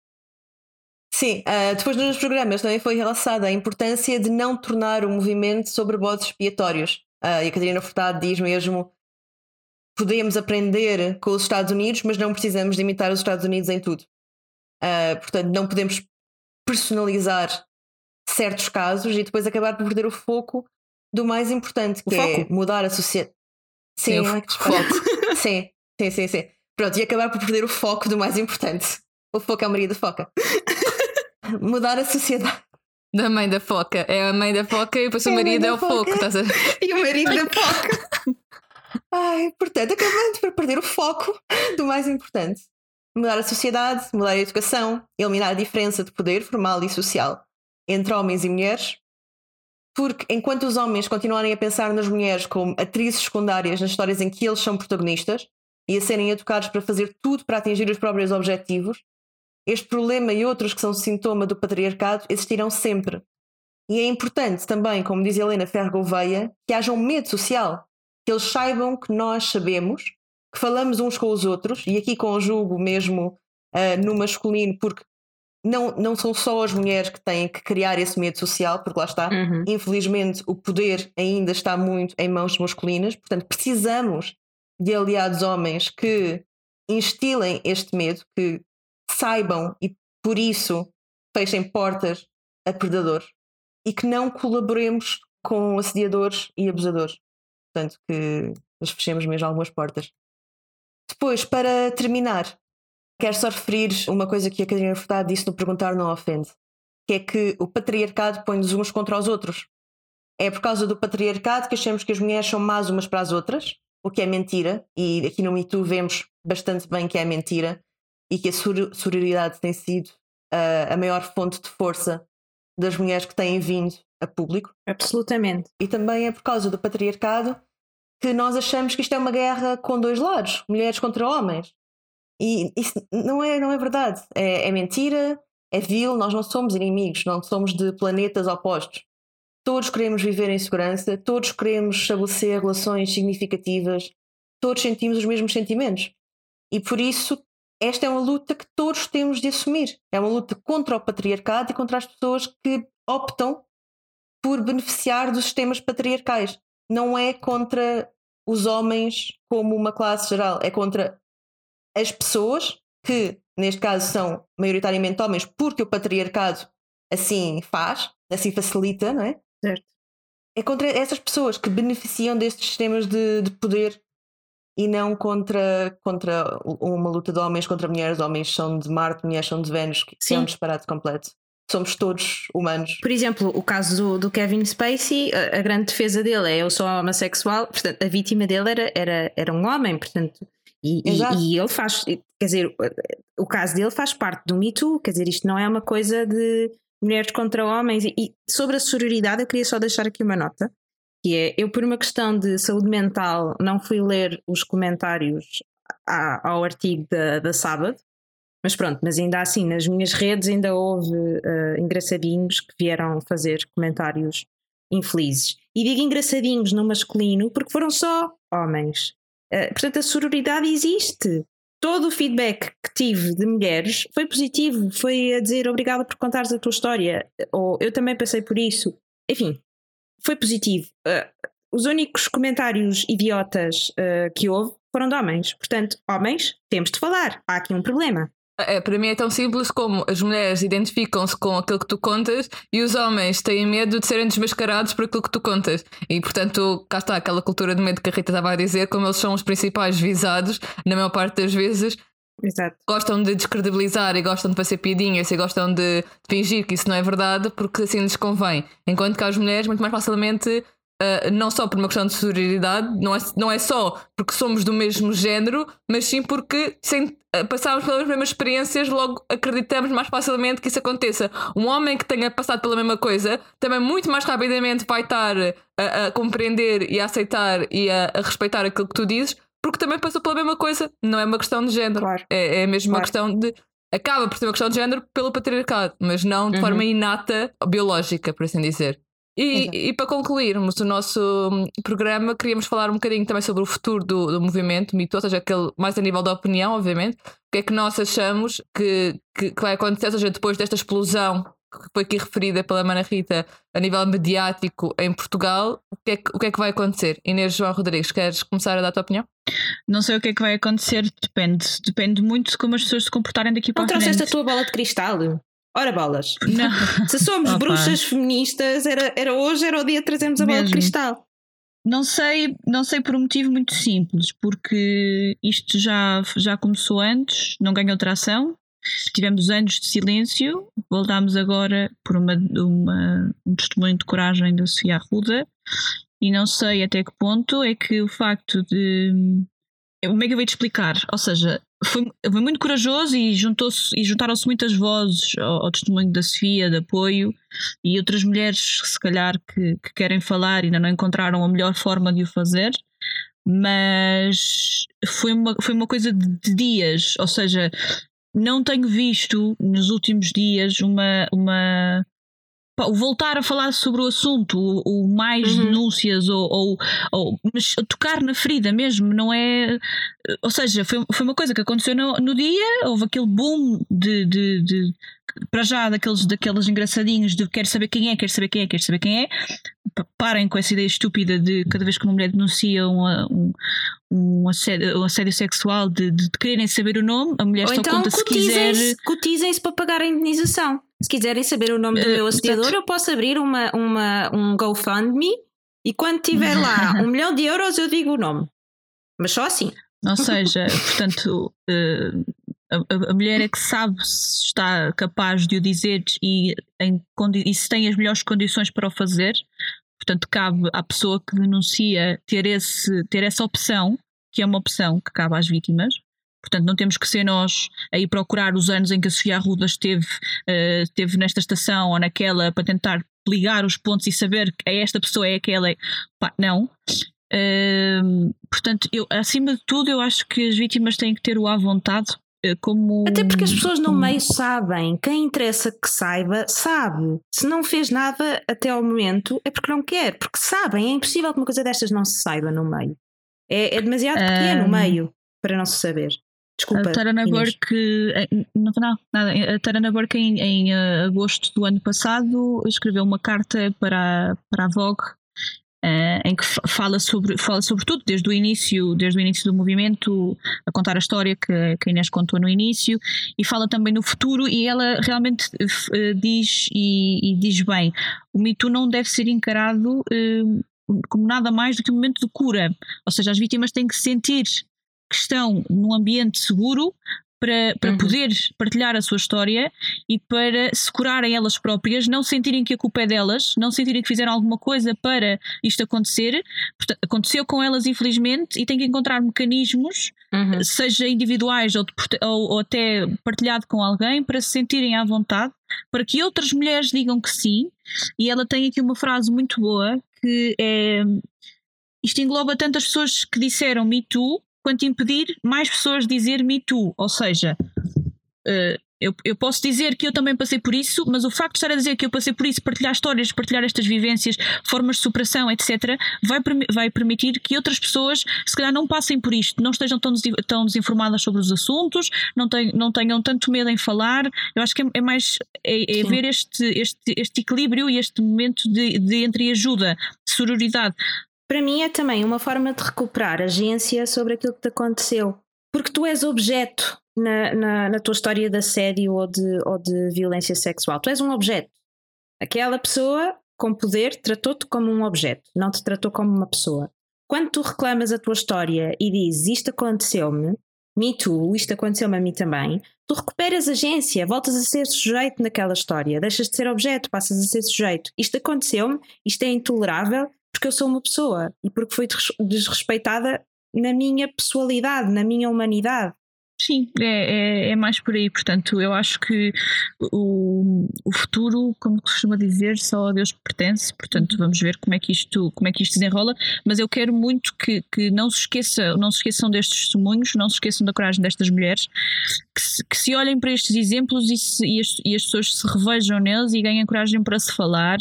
Sim, uh, depois nos programas também foi relaçada a importância de não tornar o movimento sobre bodes expiatórios. Uh, e a Catarina Furtado diz mesmo: podemos aprender com os Estados Unidos, mas não precisamos de imitar os Estados Unidos em tudo. Uh, portanto, não podemos personalizar certos casos e depois acabar por perder o foco do mais importante, que é mudar a sociedade. Sim, sim, que foco. <laughs> sim, sim, sim, sim. Pronto, e acabar por perder o foco do mais importante. O foco é a Maria da Foca. <laughs> mudar a sociedade. Da mãe da foca. É a mãe da foca e depois é o marido é o foco. Estás a... <laughs> E o marido da foca. Ai, portanto, acabamos por perder o foco do mais importante. Mudar a sociedade, mudar a educação, eliminar a diferença de poder formal e social entre homens e mulheres, porque enquanto os homens continuarem a pensar nas mulheres como atrizes secundárias nas histórias em que eles são protagonistas e a serem educados para fazer tudo para atingir os próprios objetivos, este problema e outros que são sintoma do patriarcado existirão sempre. E é importante também, como diz Helena Ferro Gouveia, que haja um medo social, que eles saibam que nós sabemos, que falamos uns com os outros, e aqui conjugo mesmo uh, no masculino, porque não, não são só as mulheres que têm que criar esse medo social, porque lá está, uhum. infelizmente o poder ainda está muito em mãos masculinas, portanto precisamos de aliados homens que instilem este medo, que saibam e por isso fechem portas a predadores e que não colaboremos com assediadores e abusadores. Portanto, que fechemos mesmo algumas portas. Depois, para terminar, Quero só referir uma coisa que a Catarina Furtado disse no Perguntar Não Ofende, que é que o patriarcado põe-nos uns contra os outros. É por causa do patriarcado que achamos que as mulheres são más umas para as outras, o que é mentira, e aqui no MeToo vemos bastante bem que é mentira, e que a sororidade tem sido uh, a maior fonte de força das mulheres que têm vindo a público. Absolutamente. E também é por causa do patriarcado que nós achamos que isto é uma guerra com dois lados, mulheres contra homens. E isso não é, não é verdade. É, é mentira, é vil, nós não somos inimigos, não somos de planetas opostos. todos queremos viver em segurança, todos queremos estabelecer relações significativas, todos sentimos os mesmos sentimentos. E por isso, esta é uma luta que todos temos de assumir. É uma luta contra o patriarcado e contra as pessoas que optam por beneficiar dos sistemas patriarcais. Não é contra os homens como uma classe geral, é contra as pessoas que, neste caso, são maioritariamente homens, porque o patriarcado assim faz, assim facilita, não é? Certo. É contra essas pessoas que beneficiam destes sistemas de, de poder e não contra, contra uma luta de homens contra mulheres. Homens são de Marte, mulheres são de Vênus, que é um Sim. disparate completo. Somos todos humanos. Por exemplo, o caso do, do Kevin Spacey, a, a grande defesa dele é eu sou homossexual, portanto, a vítima dele era, era, era um homem, portanto, e, e- e ele faz, quer dizer, o caso dele faz parte do Me Too, quer dizer, isto não é uma coisa de mulheres contra homens. E, e sobre a sororidade, eu queria só deixar aqui uma nota, que é, eu por uma questão de saúde mental não fui ler os comentários a- ao artigo da, da sábado, mas pronto, mas ainda assim, nas minhas redes ainda houve eh, engraçadinhos que vieram fazer comentários infelizes. E digo engraçadinhos no masculino porque foram só homens. Eh, portanto, a sororidade existe. Todo o feedback que tive de mulheres foi positivo, foi a dizer obrigada por contares a tua história, ou eu também passei por isso. Enfim, foi positivo. Eh, os únicos comentários idiotas eh, que houve foram de homens. Portanto, homens, temos de falar. Há aqui um problema. É, para mim é tão simples como as mulheres identificam-se com aquilo que tu contas e os homens têm medo de serem desmascarados por aquilo que tu contas. E portanto, cá está aquela cultura de medo que a Rita estava a dizer, como eles são os principais visados, na maior parte das vezes, Exato. gostam de descredibilizar e gostam de fazer piadinhas e gostam de fingir que isso não é verdade porque assim lhes convém. Enquanto que as mulheres, muito mais facilmente, ah, não só por uma questão de sororidade, não é, não é só porque somos do mesmo género, mas sim porque sem ah, passarmos pelas mesmas experiências, logo acreditamos mais facilmente que isso aconteça. Um homem que tenha passado pela mesma coisa também muito mais rapidamente vai estar a, a compreender e a aceitar e a, a respeitar aquilo que tu dizes. Porque também passou pela mesma coisa, não é uma questão de género. Claro. É, é mesmo uma Claro. questão de. Acaba por ser uma questão de género pelo patriarcado, mas não de Uhum. forma inata, biológica, por assim dizer. E, Exato. e para concluirmos o nosso hum, programa, queríamos falar um bocadinho também sobre o futuro do, do movimento mito, ou seja, aquele, mais a nível da opinião, obviamente. O que é que nós achamos que, que, que vai acontecer, ou seja, depois desta explosão que foi aqui referida pela Mana Rita a nível mediático em Portugal, o que é que, o que, é que vai acontecer? Inês João Rodrigues, queres começar a dar a tua opinião? Não sei o que é que vai acontecer, depende. Depende muito de como as pessoas se comportarem daqui para Não a frente. trouxeste a tua bola de cristal? Ora, bolas. Não, Se somos Opa. bruxas feministas, era, era hoje, era o dia de trazermos a bola de Mesmo. cristal. não sei, não sei por um motivo muito simples, porque isto já, já começou antes, não ganhou tração. Tivemos anos de silêncio, voltámos agora por uma, uma- um testemunho de coragem da Sofia Arruda, e não sei até que ponto é que o facto de. Como é que eu vou te explicar? Ou seja, foi, foi muito corajoso e, e juntaram-se muitas vozes ao, ao testemunho da Sofia, de apoio, e outras mulheres, se calhar, que, que querem falar e ainda não encontraram a melhor forma de o fazer, mas foi uma, foi uma coisa de, dias, ou seja, não tenho visto nos últimos dias uma. uma voltar a falar sobre o assunto, o, o mais Uhum. denúncias ou, ou, ou- mas tocar na ferida mesmo, não é? Ou seja, foi, foi uma coisa que aconteceu no, no dia, houve aquele boom de, de, de- para já daqueles, daqueles engraçadinhos de quero saber quem é, quero saber quem é, quero saber quem é. Pa- Parem com essa ideia estúpida de cada vez que uma mulher denuncia uma- um, um, assédio, um assédio sexual de, de quererem saber o nome, a mulher Ou só então conta se quiser. cotizem-se para pagar a indenização. Se quiserem saber o nome do Eh, meu assediador, eu posso abrir uma, uma, um GoFundMe e quando tiver lá <laughs> um milhão de euros eu digo o nome. Mas só assim. Ou seja, portanto, eh, a, mulher é que sabe se está capaz de o dizer e, em e se tem as melhores condições para o fazer. Portanto, cabe à pessoa que denuncia ter, esse, ter essa opção, que é uma opção que cabe às vítimas. Portanto, não temos que ser nós a ir procurar os anos em que a Sofia Arruda esteve, eh, esteve nesta estação ou naquela para tentar ligar os pontos e saber que é esta pessoa, é aquela. é- Pá, não. Hum, portanto, eu, acima de tudo, eu acho que as vítimas têm que ter o à vontade eh, como. Até porque as pessoas no meio sabem. Quem interessa que saiba, sabe. Se não fez nada até ao momento, é porque não quer. Porque sabem. É impossível que uma coisa destas não se saiba no meio. É, é demasiado pequeno o Ahm. meio para não se saber. Desculpa. A Tarana Inês. Burke, eh, não, não, nada. A Tarana Burke, em, em, eh, agosto do ano passado, escreveu uma carta para, a- para a Vogue. eh, em que fa- fala sobre, fala sobre tudo, desde o início, desde o início do movimento, a contar a história que, que a Inês contou no início, e fala também no futuro, e ela realmente eh, diz e, e diz bem, o Me Too não deve ser encarado eh, como nada mais do que um momento de cura. Ou seja, as vítimas têm que sentir que estão num ambiente seguro para, para Uhum. poder partilhar a sua história e para se curarem elas próprias, não sentirem que a culpa é delas, não sentirem que fizeram alguma coisa para isto acontecer. Portanto, aconteceu com elas, infelizmente, e têm que encontrar mecanismos, Uhum. seja individuais ou, de ou- ou até partilhado com alguém, para se sentirem à vontade, para que outras mulheres digam que sim. E ela tem aqui uma frase muito boa que é. Isto engloba tantas pessoas que disseram Me Too, quanto impedir mais pessoas de dizer Me Too. Ou seja, eh, eu, eu posso dizer que eu também passei por isso, mas o facto de estar a dizer que eu passei por isso, partilhar histórias, partilhar estas vivências, formas de superação, etc., vai, vai permitir que outras pessoas, se calhar, não passem por isto, não estejam tão, desi- tão desinformadas sobre os assuntos, não, ten- não tenham tanto medo em falar. Eu acho que é, é mais é, é ver este, este, este equilíbrio e este momento de, de entre ajuda, de sororidade. Para mim é também uma forma de recuperar agência sobre aquilo que te aconteceu. Porque tu és objeto na, na, na tua história de assédio ou de, ou de violência sexual. Tu és um objeto. Aquela pessoa com poder tratou-te como um objeto, não te tratou como uma pessoa. Quando tu reclamas a tua história e dizes isto aconteceu-me, me too, isto aconteceu-me a mim também, tu recuperas agência, voltas a ser sujeito naquela história, deixas de ser objeto, passas a ser sujeito. Isto aconteceu-me, isto é intolerável, porque eu sou uma pessoa e porque fui des- desrespeitada na minha pessoalidade, na minha humanidade. Sim, é, é, é mais por aí. Portanto, eu acho que o, o futuro, como costuma dizer, só a Deus pertence. Portanto, vamos ver como é que isto, como é que isto desenrola. Mas eu quero muito que, que não, se esqueça, não se esqueçam destes testemunhos, não se esqueçam da coragem destas mulheres, que se, que se olhem para estes exemplos e, se- e as, e as pessoas se revejam neles e ganhem coragem para se falar.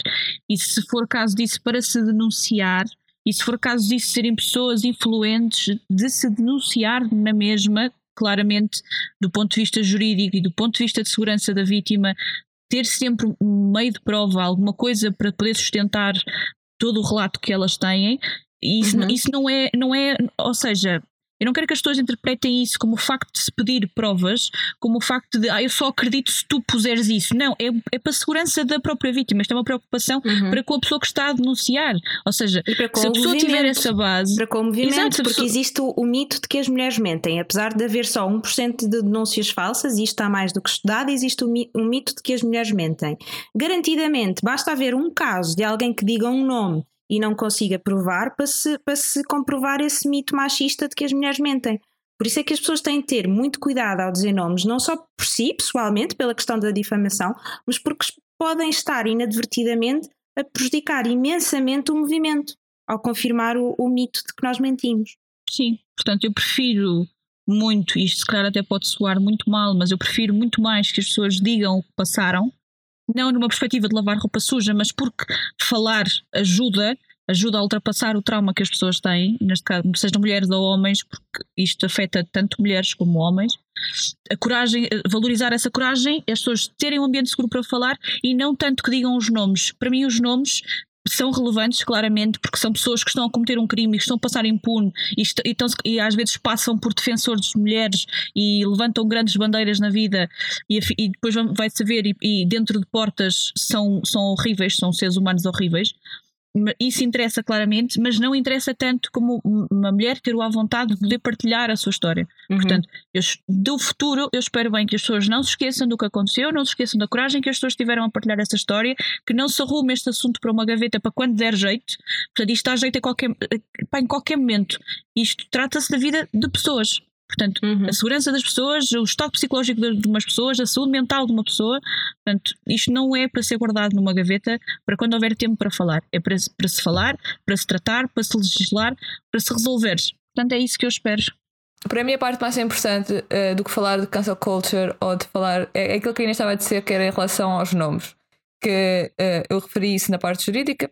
E se for caso disso, para se denunciar. E se for caso disso serem pessoas influentes, de se denunciar na mesma, claramente, do ponto de vista jurídico e do ponto de vista de segurança da vítima, ter sempre um meio de prova, alguma coisa para poder sustentar todo o relato que elas têm. Isso, Uhum. isso não é, não é, ou seja, eu não quero que as pessoas interpretem isso como o facto de se pedir provas, como o facto de, ah, eu só acredito se tu puseres isso. Não, é, é para a segurança da própria vítima. Isto é uma preocupação para com a pessoa que está a denunciar. Ou seja, se a o pessoa tiver essa base. Para com o movimento, Exato, porque pessoa- existe o, o mito de que as mulheres mentem. Apesar de haver só 1% de denúncias falsas, e isto está mais do que estudado, existe o, mi- um mito de que as mulheres mentem. Garantidamente, basta haver um caso de alguém que diga um nome e não consiga provar para se, para se comprovar esse mito machista de que as mulheres mentem. Por isso é que as pessoas têm de ter muito cuidado ao dizer nomes, não só por si, pessoalmente, pela questão da difamação, mas porque podem estar inadvertidamente a prejudicar imensamente o movimento ao confirmar o, o mito de que nós mentimos. Sim, portanto, eu prefiro muito, isto se calhar até pode soar muito mal, mas eu prefiro muito mais que as pessoas digam o que passaram, não numa perspectiva de lavar roupa suja, mas porque falar ajuda, ajuda a ultrapassar o trauma que as pessoas têm, neste caso, sejam mulheres ou homens, porque isto afeta tanto mulheres como homens. A coragem, valorizar essa coragem, as pessoas terem um ambiente seguro para falar e não tanto que digam os nomes. Para mim, os nomes são relevantes, claramente, porque são pessoas que estão a cometer um crime e que estão a passar impune e, e, e às vezes passam por defensores de mulheres e levantam grandes bandeiras na vida e, e depois vão- vai saber e, e dentro de portas são, são horríveis, são seres humanos horríveis. Isso interessa claramente, mas não interessa tanto como um- uma mulher ter o à vontade de poder partilhar a sua história. Portanto, eu do futuro, eu espero bem que as pessoas não se esqueçam do que aconteceu, não se esqueçam da coragem que as pessoas tiveram a partilhar essa história, que não se arrume este assunto para uma gaveta para quando der jeito. Portanto, isto dá jeito a qualquer, pá, em qualquer momento. Isto trata-se da vida de pessoas. Portanto, Uhum. a segurança das pessoas, o estado psicológico de umas pessoas, a saúde mental de uma pessoa. Portanto, isto não é para ser guardado numa gaveta para quando houver tempo para falar. É para, se- para se falar, para se tratar, para se legislar, para se resolver. Portanto, é isso que eu espero. para mim a parte mais importante uh, do que falar de cancel culture ou de falar é, é aquilo que a Inês estava a dizer que era em relação aos nomes que uh, eu referi isso na parte jurídica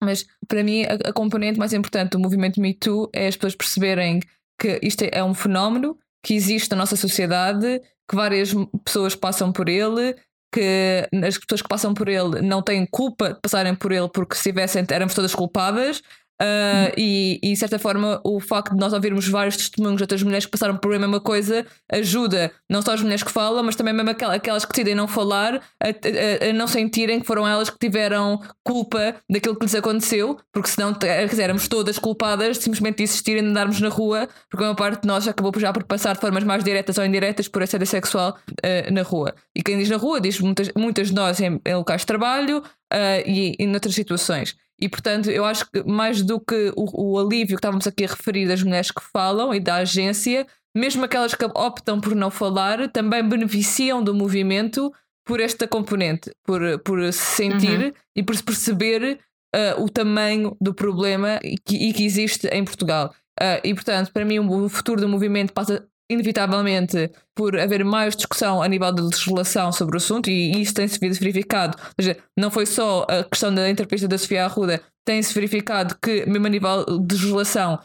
mas para mim a, a, componente mais importante do movimento Me Too é as pessoas perceberem que isto é um fenómeno que existe na nossa sociedade que várias pessoas passam por ele que as pessoas que passam por ele não têm culpa de passarem por ele porque se tivessem éramos todas culpadas Uh, e, e, de certa forma, o facto de nós ouvirmos vários testemunhos de outras mulheres que passaram por a mesma coisa ajuda não só as mulheres que falam, mas também mesmo aquelas que decidem não falar a, a, a, não sentirem que foram elas que tiveram culpa daquilo que lhes aconteceu, porque senão quer éramos todas culpadas de simplesmente existirem de andarmos na rua, porque uma parte de nós acabou já por passar de formas mais diretas ou indiretas por assédio sexual uh, na rua. E quem diz na rua diz muitas, muitas de nós em, em locais de trabalho uh, e, e noutras situações. E portanto, eu acho que mais do que o, o, alívio que estávamos aqui a referir das mulheres que falam e da agência, mesmo aquelas que optam por não falar, também beneficiam do movimento por esta componente, por, por se sentir uhum. e por se perceber uh, o tamanho do problema e que, e que existe em Portugal. Uh, e portanto, para mim, o futuro do movimento passa inevitavelmente por haver mais discussão a nível de legislação sobre o assunto e isso tem-se verificado. Ou seja, não foi só a questão da entrevista da Sofia Arruda, tem-se verificado que, mesmo a nível de legislação,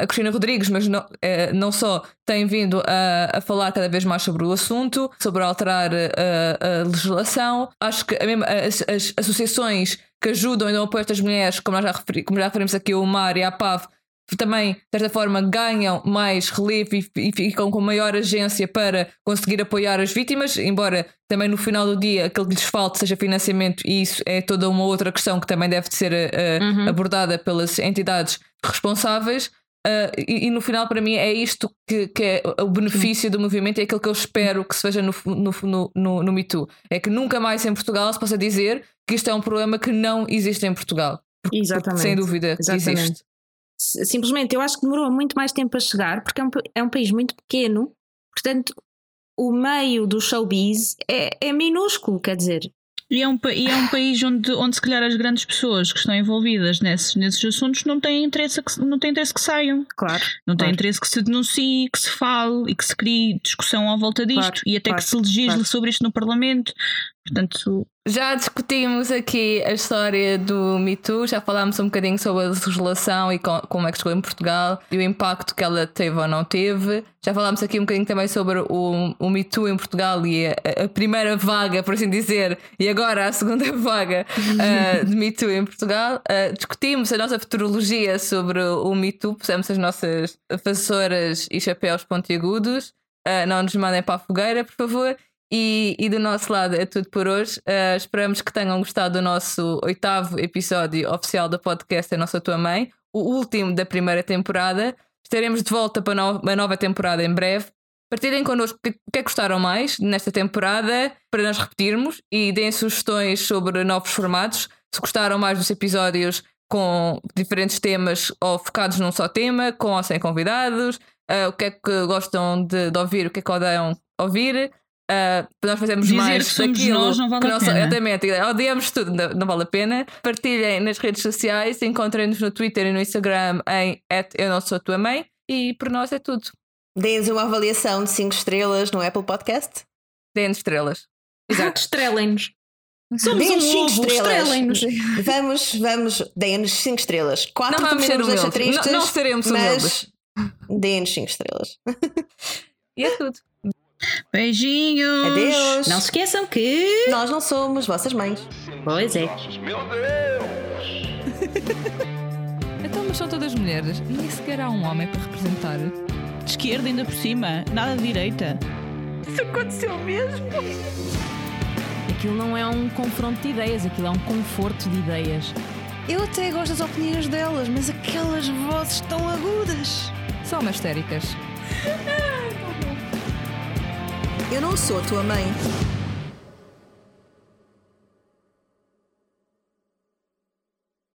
a Cristina Rodrigues, mas não, eh, não só, tem vindo a, a falar cada vez mais sobre o assunto, sobre alterar a, a legislação. Acho que mesmo as, as, associações que ajudam e dão apoio a estas mulheres, como, já, referi, como já referimos aqui, o MAR e a PAV, também, de certa forma, ganham mais relevo e, e, ficam com maior agência para conseguir apoiar as vítimas, embora também no final do dia aquilo que lhes falte seja financiamento, e isso é toda uma outra questão que também deve ser uh, uhum. abordada pelas entidades responsáveis. Uh, e, e, no final, para mim, é isto que, que é o benefício do movimento, é aquilo que eu espero que se veja no, no, no, no, no Me Too. É que nunca mais em Portugal se possa dizer que isto é um problema que não existe em Portugal. Porque, Exatamente. Porque, sem dúvida Exatamente. existe simplesmente eu acho que demorou muito mais tempo a chegar porque é um, é um país muito pequeno, portanto o meio do showbiz é, é minúsculo, quer dizer. E é, um, e é um país onde, onde se calhar as grandes pessoas que estão envolvidas nesses, nesses assuntos não têm interesse que, não têm interesse que saiam. Claro. Não têm interesse que se denuncie, que se fale e que se crie discussão à volta disto claro, e até claro, que se legisle sobre isto no Parlamento. Portanto, já discutimos aqui a história do Me Too, já falámos um bocadinho sobre a legislação e como é que chegou em Portugal e o impacto que ela teve ou não teve. Já falámos aqui um bocadinho também sobre o, o Me Too em Portugal e a, a primeira vaga, por assim dizer, e agora a segunda <laughs> vaga uh, de Me Too em Portugal. Uh, discutimos a nossa futurologia sobre o Me Too, pusemos as nossas vassouras e chapéus pontiagudos. Uh, não nos mandem para a fogueira, por favor. E, e, do nosso lado é tudo por hoje. Uh, esperamos que tenham gostado do nosso oitavo episódio oficial do podcast A Nossa Tua Mãe, o último da primeira temporada. Estaremos de volta para uma nova temporada em breve. Partilhem connosco o que, que é gostaram mais nesta temporada para nós repetirmos e deem sugestões sobre novos formatos. Se gostaram mais dos episódios com diferentes temas ou focados num só tema, com ou sem convidados, uh, o que é que gostam de, de ouvir, o que é que odeiam ouvir. Uh, nós fazemos Dizer mais que daquilo nós não vale a pena. Exatamente, odiamos tudo, não, não, vale a pena. Partilhem nas redes sociais, encontrem-nos no Twitter e no Instagram em Eu Não Sou a Tua Mãe. E por nós é tudo. Deem-nos uma avaliação de 5 estrelas no Apple Podcast. Deem-nos estrelas. Exato, <laughs> estrelem-nos. Somos um 5 estrelas. Vamos, vamos, deem-nos 5 estrelas. 4 também não nos deixa tristes. Não, não seremos mas deem-nos 5 estrelas. e é tudo. <laughs> Beijinhos. Adeus. Não se esqueçam que nós não somos vossas mães. Pois é. Meu Deus! <laughs> então, mas são todas mulheres. Nem sequer há um homem para representar. De esquerda ainda por cima, nada de direita. Isso aconteceu mesmo. Aquilo não é um confronto de ideias, aquilo é um conforto de ideias. Eu até gosto das opiniões delas, mas aquelas vozes tão agudas. São mastéricas. <laughs> Eu não sou tua mãe.